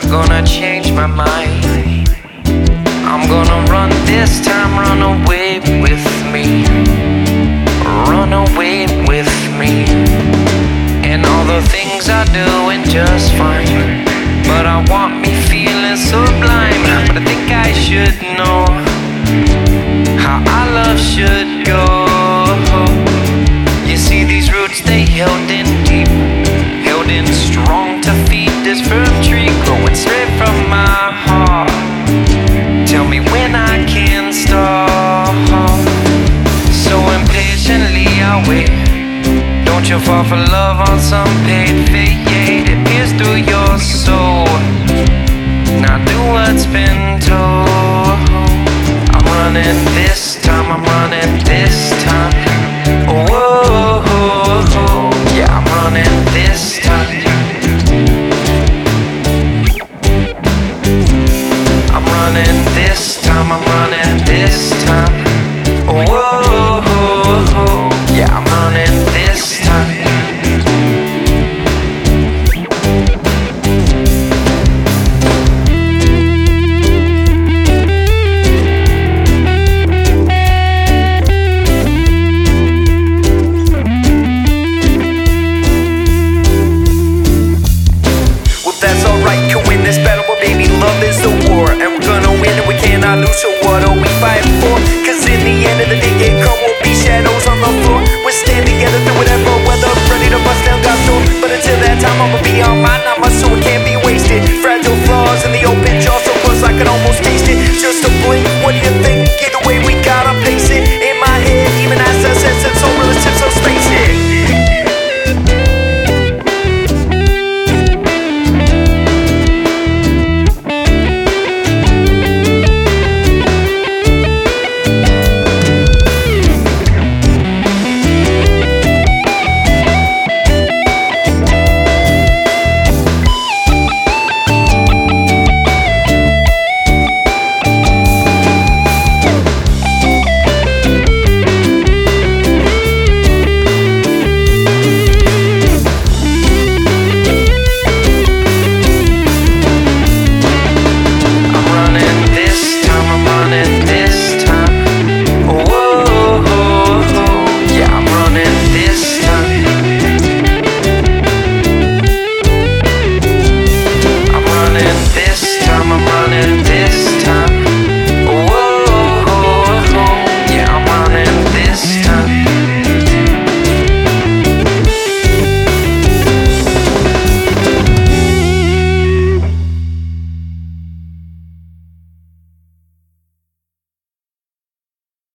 not gonna change my mind. I'm gonna run this time, run away with me. Run away with me. And all the things are doing just fine. But I want me feeling sublime. But I think I should know how our love should go. You fall for love on some paid fade? It pierces through your soul. Now do what's been told. I'm running this time. I'm running this time. Whoa, yeah, I'm running this time. I'm running this time. I'm running this time. Lose, so what are we fighting for? Cause in the end of the day, it come won't be shadows on the floor. We'll stand together through whatever weather, ready to bust down God's door. But until that time, I'ma be on my my soul, it can't be wasted. Fragile